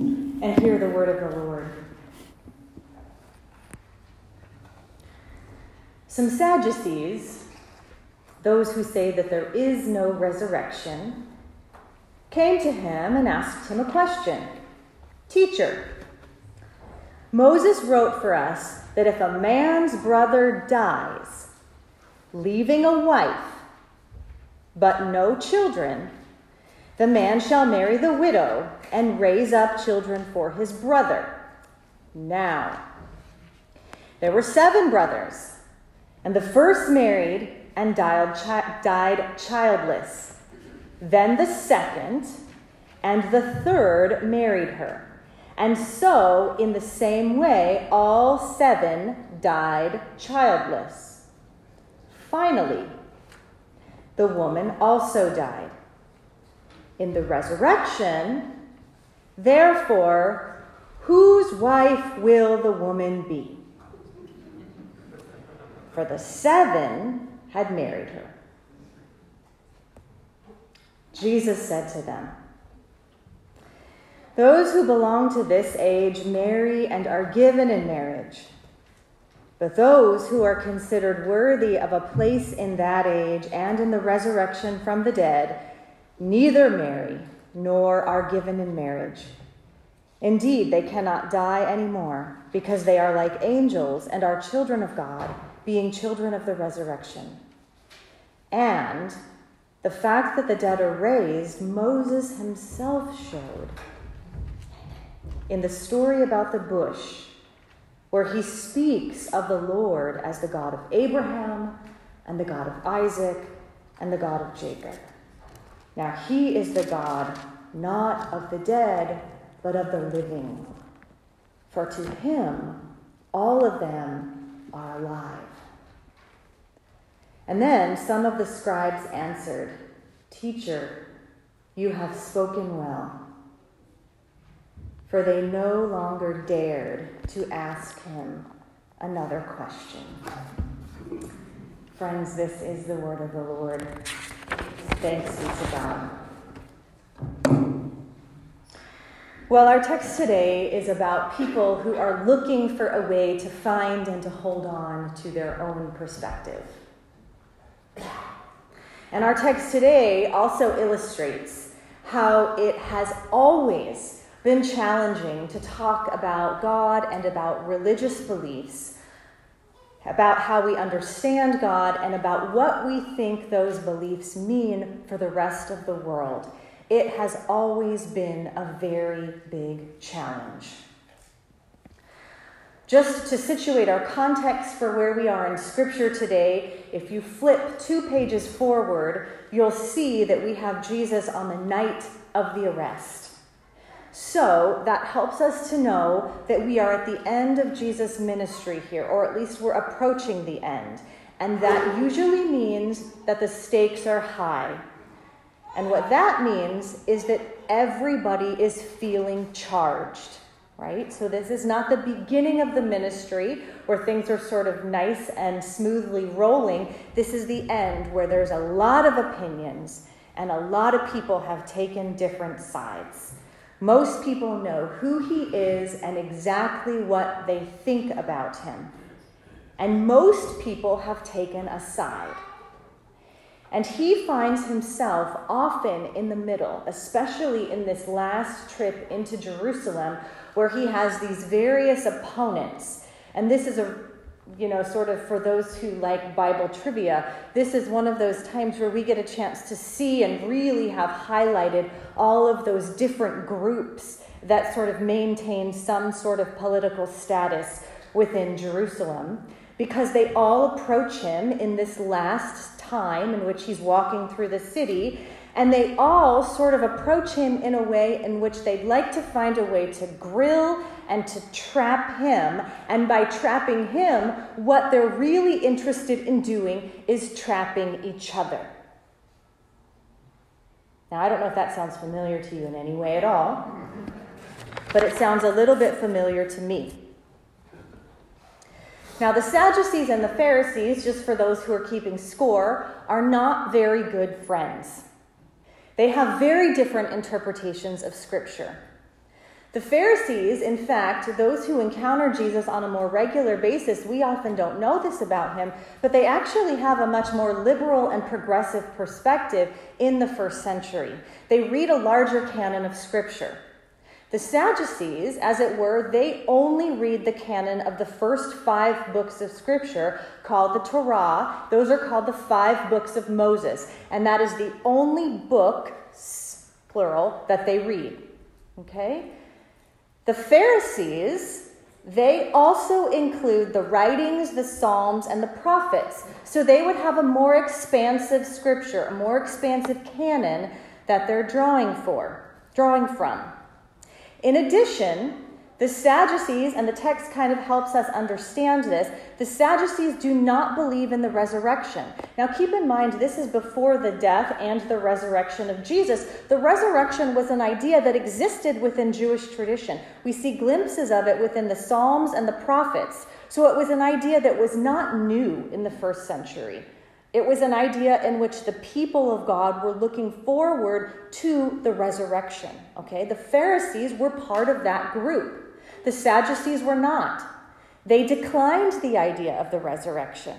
and hear the word of the Lord. Some Sadducees, those who say that there is no resurrection, came to him and asked him a question Teacher, Moses wrote for us that if a man's brother dies, leaving a wife, but no children, the man shall marry the widow and raise up children for his brother. Now, there were seven brothers, and the first married and died, childless. Then the second and the third married her. And so, in the same way, all seven died childless. Finally, the woman also died in the resurrection, therefore, whose wife will the woman be? For the seven had married her. Jesus said to them, Those who belong to this age marry and are given in marriage. But those who are considered worthy of a place in that age and in the resurrection from the dead neither marry nor are given in marriage. Indeed, they cannot die anymore because they are like angels and are children of God, being children of the resurrection. And the fact that the dead are raised, Moses himself showed in the story about the bush, where he speaks of the Lord as the God of Abraham and the God of Isaac and the God of Jacob. Now he is the God not of the dead, but of the living. For to him all of them are alive. And then some of the scribes answered, Teacher, you have spoken well. For they no longer dared to ask him another question. Friends, this is the word of the Lord. Thanks be to God. Well, our text today is about people who are looking for a way to find and to hold on to their own perspective. And our text today also illustrates how it has always been challenging to talk about God and about religious beliefs about how we understand God, and about what we think those beliefs mean for the rest of the world. It has always been a very big challenge. Just to situate our context for where we are in Scripture today, if you flip two pages forward, you'll see that we have Jesus on the night of the arrest. So that helps us to know that we are at the end of Jesus' ministry here, or at least we're approaching the end. And that usually means that the stakes are high. And what that means is that everybody is feeling charged, right? So this is not the beginning of the ministry where things are sort of nice and smoothly rolling. This is the end where there's a lot of opinions and a lot of people have taken different sides. Most people know who he is and exactly what they think about him. And most people have taken a side. And he finds himself often in the middle, especially in this last trip into Jerusalem, where he has these various opponents. And this is a you know, sort of for those who like Bible trivia, this is one of those times where we get a chance to see and really have highlighted all of those different groups that sort of maintain some sort of political status within Jerusalem because they all approach him in this last time in which he's walking through the city and they all sort of approach him in a way in which they'd like to find a way to grill and to trap him. And by trapping him, what they're really interested in doing is trapping each other. Now, I don't know if that sounds familiar to you in any way at all, but it sounds a little bit familiar to me. Now, the Sadducees and the Pharisees, just for those who are keeping score, are not very good friends. They have very different interpretations of Scripture. The Pharisees, in fact, those who encounter Jesus on a more regular basis, we often don't know this about him, but they actually have a much more liberal and progressive perspective in the first century. They read a larger canon of Scripture. The Sadducees, as it were, they only read the canon of the first five books of Scripture called the Torah. Those are called the five books of Moses, and that is the only book, plural, that they read. Okay? The Pharisees, they also include the writings, the Psalms, and the prophets. So they would have a more expansive scripture, a more expansive canon that they're drawing for, drawing from. In addition, the Sadducees, and the text kind of helps us understand this, the Sadducees do not believe in the resurrection. Now, keep in mind, this is before the death and the resurrection of Jesus. The resurrection was an idea that existed within Jewish tradition. We see glimpses of it within the Psalms and the prophets. So it was an idea that was not new in the first century. It was an idea in which the people of God were looking forward to the resurrection. Okay? The Pharisees were part of that group. The Sadducees were not. They declined the idea of the resurrection.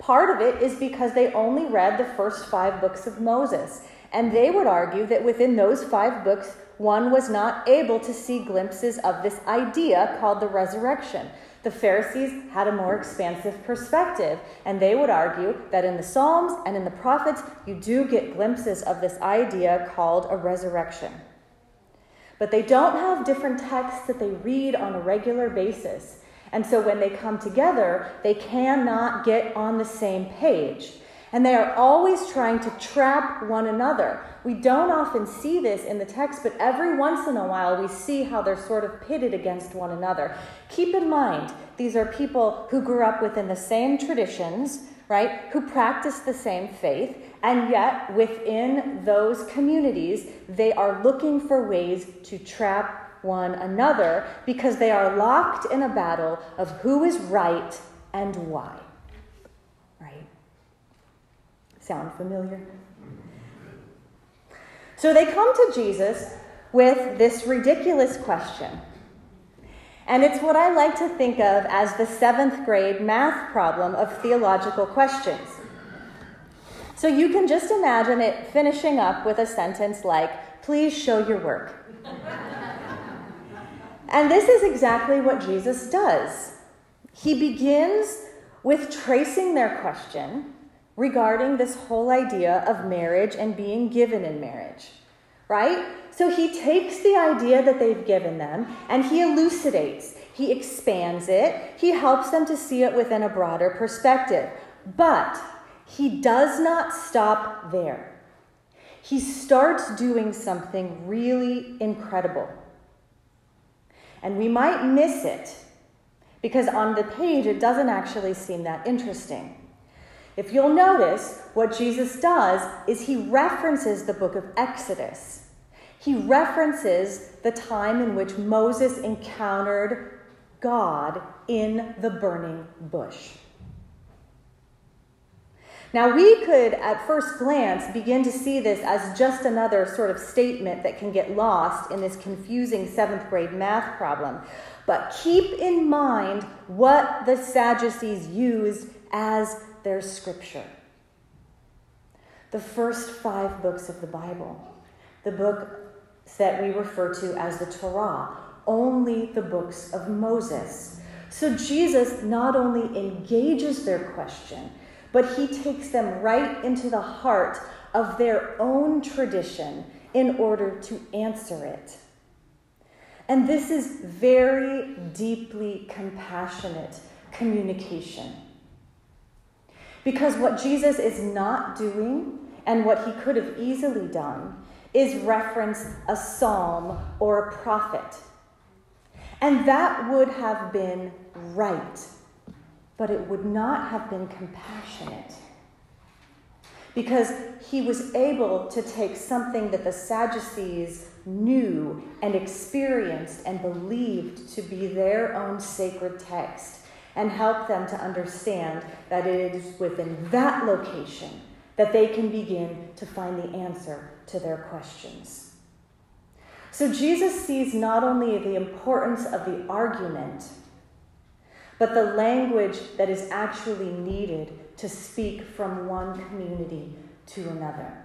Part of it is because they only read the first five books of Moses, and they would argue that within those five books, one was not able to see glimpses of this idea called the resurrection. The Pharisees had a more expansive perspective, and they would argue that in the Psalms and in the prophets, you do get glimpses of this idea called a resurrection. But they don't have different texts that they read on a regular basis. And so when they come together, they cannot get on the same page. And they are always trying to trap one another. We don't often see this in the text, but every once in a while we see how they're sort of pitted against one another. Keep in mind, these are people who grew up within the same traditions, right? Who practice the same faith. And yet, within those communities, they are looking for ways to trap one another because they are locked in a battle of who is right and why. Right? Sound familiar? So they come to Jesus with this ridiculous question. And it's what I like to think of as the seventh grade math problem of theological questions. So you can just imagine it finishing up with a sentence like, please show your work. and this is exactly what Jesus does. He begins with tracing their question regarding this whole idea of marriage and being given in marriage, right? So he takes the idea that they've given them and he elucidates, he expands it, he helps them to see it within a broader perspective. But he does not stop there. He starts doing something really incredible. And we might miss it because on the page it doesn't actually seem that interesting. If you'll notice, what Jesus does is he references the book of Exodus. He references the time in which Moses encountered God in the burning bush. Now, we could, at first glance, begin to see this as just another sort of statement that can get lost in this confusing seventh grade math problem. But keep in mind what the Sadducees used as their scripture. The first five books of the Bible, the book that we refer to as the Torah, only the books of Moses. So Jesus not only engages their question, but he takes them right into the heart of their own tradition in order to answer it. And this is very deeply compassionate communication. Because what Jesus is not doing, and what he could have easily done, is reference a psalm or a prophet. And that would have been right but it would not have been compassionate. Because he was able to take something that the Sadducees knew and experienced and believed to be their own sacred text and help them to understand that it is within that location that they can begin to find the answer to their questions. So Jesus sees not only the importance of the argument, but the language that is actually needed to speak from one community to another.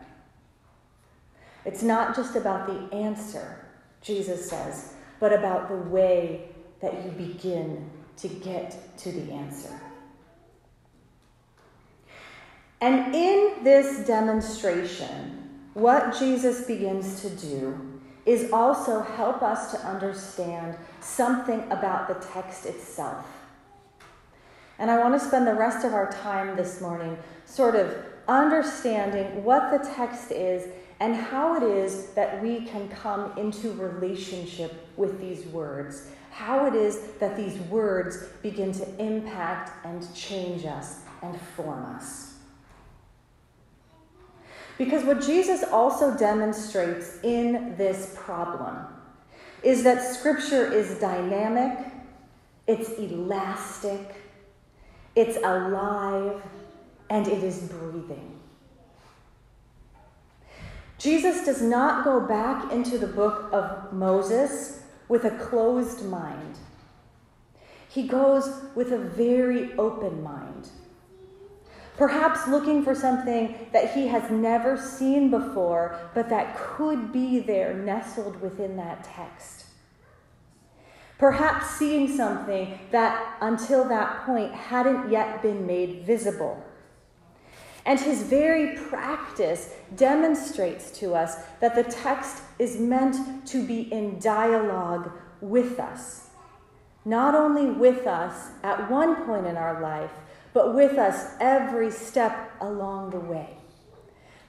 It's not just about the answer, Jesus says, but about the way that you begin to get to the answer. And in this demonstration, what Jesus begins to do is also help us to understand something about the text itself. And I want to spend the rest of our time this morning sort of understanding what the text is and how it is that we can come into relationship with these words. How it is that these words begin to impact and change us and form us. Because what Jesus also demonstrates in this problem is that Scripture is dynamic, it's elastic, it's alive, and it is breathing. Jesus does not go back into the book of Moses with a closed mind. He goes with a very open mind. Perhaps looking for something that he has never seen before, but that could be there nestled within that text. Perhaps seeing something that until that point hadn't yet been made visible. And his very practice demonstrates to us that the text is meant to be in dialogue with us. Not only with us at one point in our life, but with us every step along the way.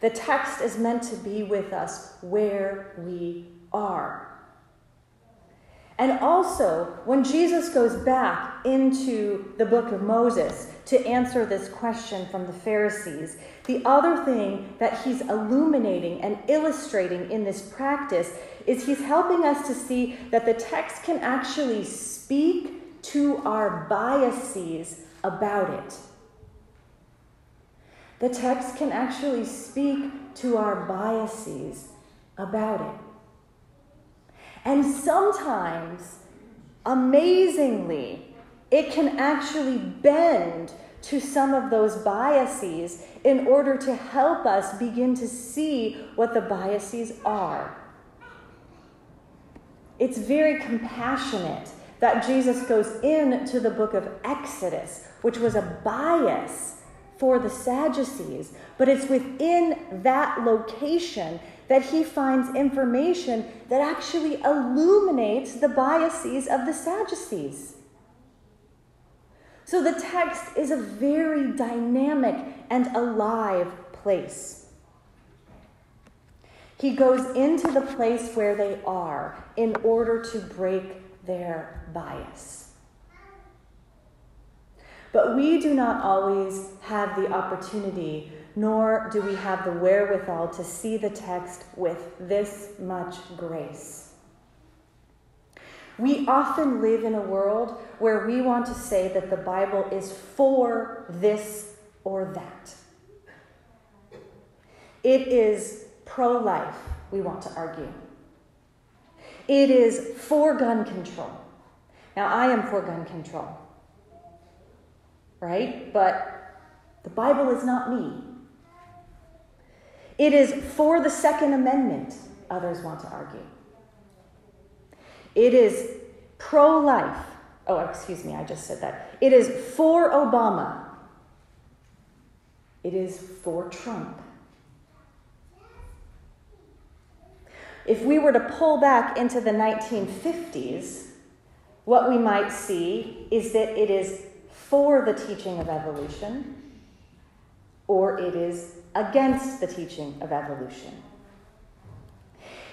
The text is meant to be with us where we are. And also, when Jesus goes back into the book of Moses to answer this question from the Pharisees, the other thing that he's illuminating and illustrating in this practice is he's helping us to see that the text can actually speak to our biases about it. The text can actually speak to our biases about it. And sometimes, amazingly, it can actually bend to some of those biases in order to help us begin to see what the biases are. It's very compassionate that Jesus goes into the book of Exodus, which was a bias for the Sadducees, but it's within that location that he finds information that actually illuminates the biases of the Sadducees. So the text is a very dynamic and alive place. He goes into the place where they are in order to break their bias. But we do not always have the opportunity nor do we have the wherewithal to see the text with this much grace. We often live in a world where we want to say that the Bible is for this or that. It is pro life, we want to argue. It is for gun control. Now, I am for gun control, right? But the Bible is not me. It is for the Second Amendment, others want to argue. It is pro life. Oh, excuse me, I just said that. It is for Obama. It is for Trump. If we were to pull back into the 1950s, what we might see is that it is for the teaching of evolution or it is against the teaching of evolution.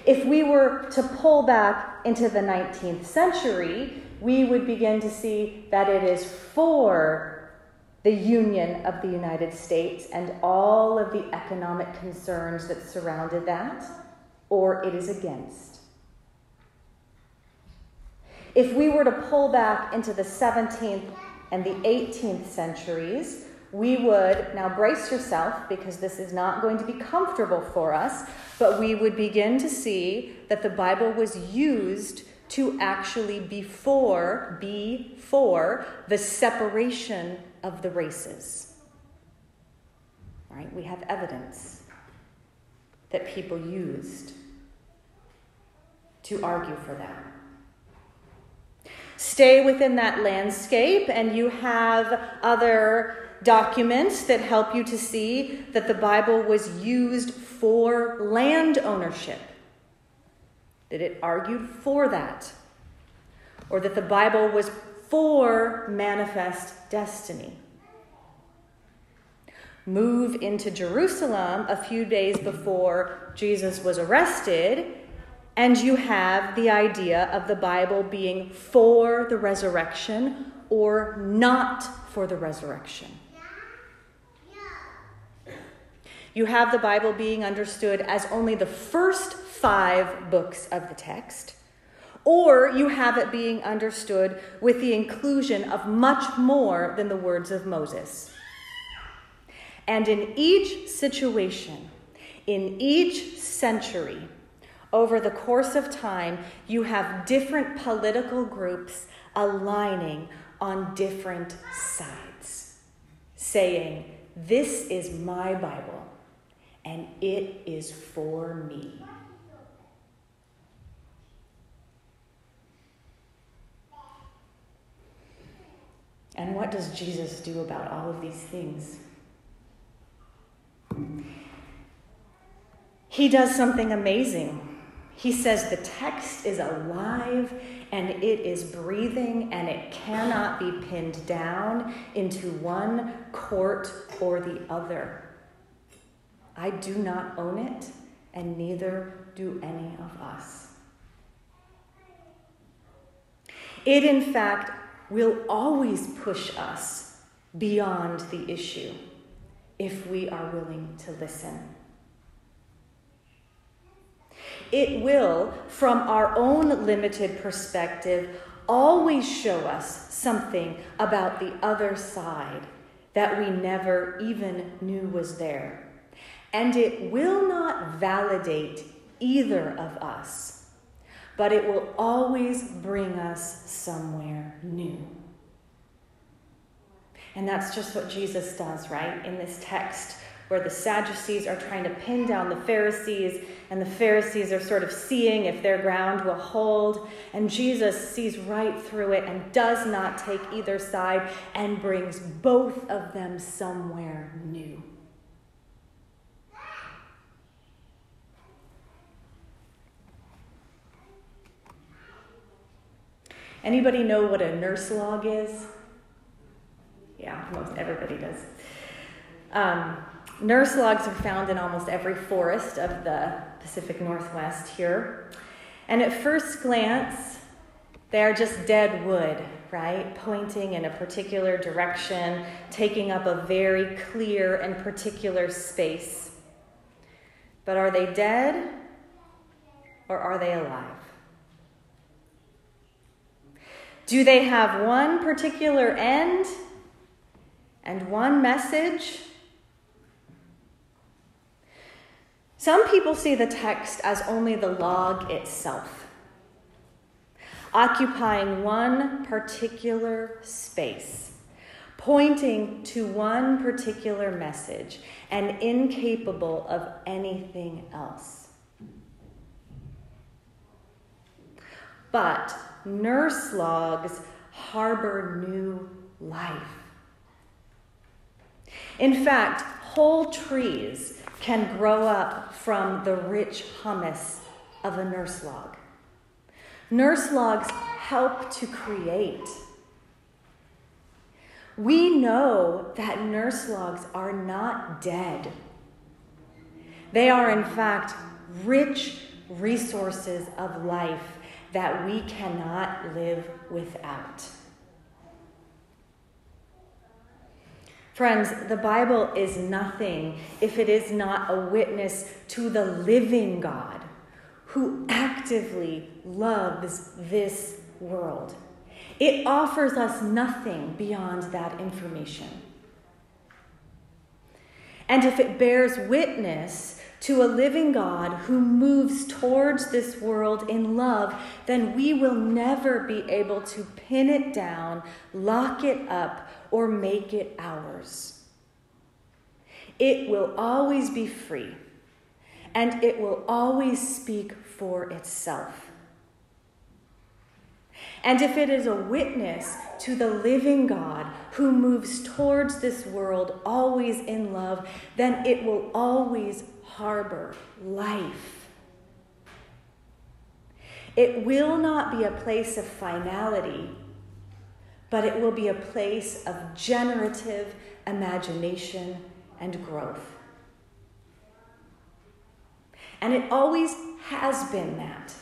If we were to pull back into the 19th century, we would begin to see that it is for the union of the United States and all of the economic concerns that surrounded that, or it is against. If we were to pull back into the 17th and the 18th centuries, we would now brace yourself because this is not going to be comfortable for us, but we would begin to see that the Bible was used to actually before be for the separation of the races. Right? We have evidence that people used to argue for that stay within that landscape, and you have other documents that help you to see that the Bible was used for land ownership. That it argued for that. Or that the Bible was for manifest destiny. Move into Jerusalem a few days before Jesus was arrested, and you have the idea of the Bible being for the resurrection or not for the resurrection. You have the Bible being understood as only the first five books of the text, or you have it being understood with the inclusion of much more than the words of Moses. And in each situation, in each century, over the course of time, you have different political groups aligning on different sides, saying, This is my Bible, and it is for me. And what does Jesus do about all of these things? He does something amazing. He says the text is alive and it is breathing and it cannot be pinned down into one court or the other. I do not own it, and neither do any of us. It, in fact, will always push us beyond the issue if we are willing to listen. It will, from our own limited perspective, always show us something about the other side that we never even knew was there. And it will not validate either of us, but it will always bring us somewhere new. And that's just what Jesus does, right? In this text, where the Sadducees are trying to pin down the Pharisees, and the Pharisees are sort of seeing if their ground will hold. And Jesus sees right through it and does not take either side and brings both of them somewhere new. Anybody know what a nurse log is? Yeah, most everybody does. Um, Nurse logs are found in almost every forest of the Pacific Northwest here. And at first glance, they are just dead wood, right? Pointing in a particular direction, taking up a very clear and particular space. But are they dead or are they alive? Do they have one particular end and one message? Some people see the text as only the log itself, occupying one particular space, pointing to one particular message, and incapable of anything else. But nurse logs harbor new life. In fact, whole trees can grow up from the rich humus of a nurse log. Nurse logs help to create. We know that nurse logs are not dead. They are, in fact, rich resources of life that we cannot live without. Friends, the Bible is nothing if it is not a witness to the living God who actively loves this world. It offers us nothing beyond that information. and if it bears witness to a living God who moves towards this world in love, then we will never be able to pin it down, lock it up, or make it ours. It will always be free, and it will always speak for itself. And if it is a witness to the living God who moves towards this world always in love, then it will always harbor life. It will not be a place of finality, but it will be a place of generative imagination and growth. And it always has been that.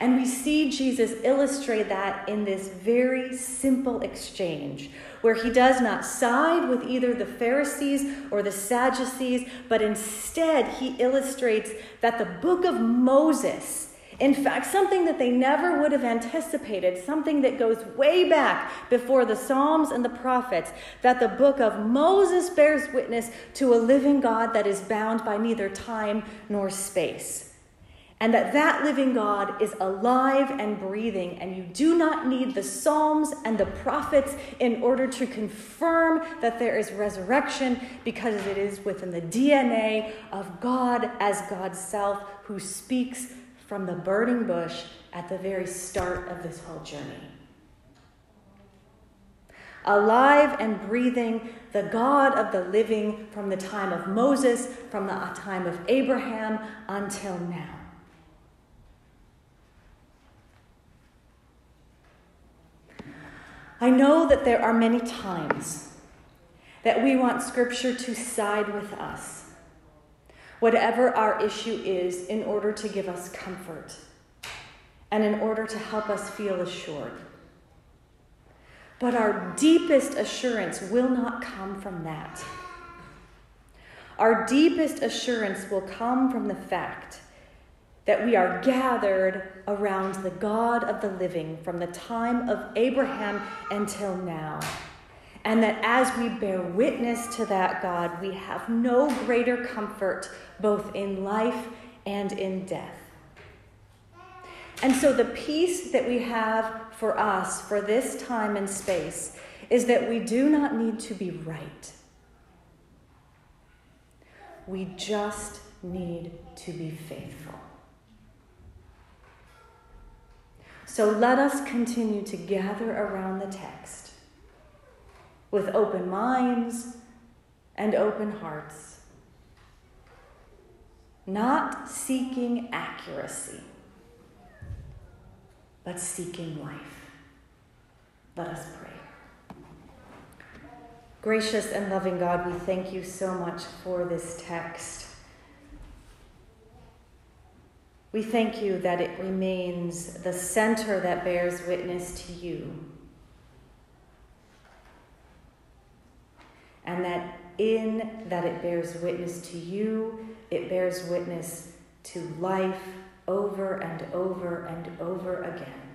And we see Jesus illustrate that in this very simple exchange, where he does not side with either the Pharisees or the Sadducees, but instead he illustrates that the book of Moses, in fact, something that they never would have anticipated, something that goes way back before the Psalms and the prophets, that the book of Moses bears witness to a living God that is bound by neither time nor space and that that living God is alive and breathing, and you do not need the Psalms and the prophets in order to confirm that there is resurrection because it is within the DNA of God as God's self who speaks from the burning bush at the very start of this whole journey. Alive and breathing, the God of the living from the time of Moses, from the time of Abraham until now. I know that there are many times that we want Scripture to side with us, whatever our issue is, in order to give us comfort and in order to help us feel assured. But our deepest assurance will not come from that. Our deepest assurance will come from the fact that we are gathered around the God of the living from the time of Abraham until now. And that as we bear witness to that God, we have no greater comfort both in life and in death. And so, the peace that we have for us for this time and space is that we do not need to be right. We just need to be faithful. So let us continue to gather around the text with open minds and open hearts, not seeking accuracy, but seeking life. Let us pray. Gracious and loving God, we thank you so much for this text. We thank you that it remains the center that bears witness to you. And that in that it bears witness to you, it bears witness to life over and over and over again.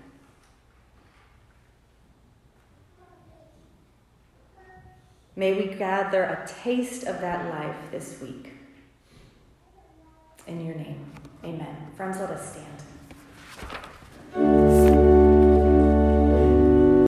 May we gather a taste of that life this week. In your name. Amen. Friends, let us stand.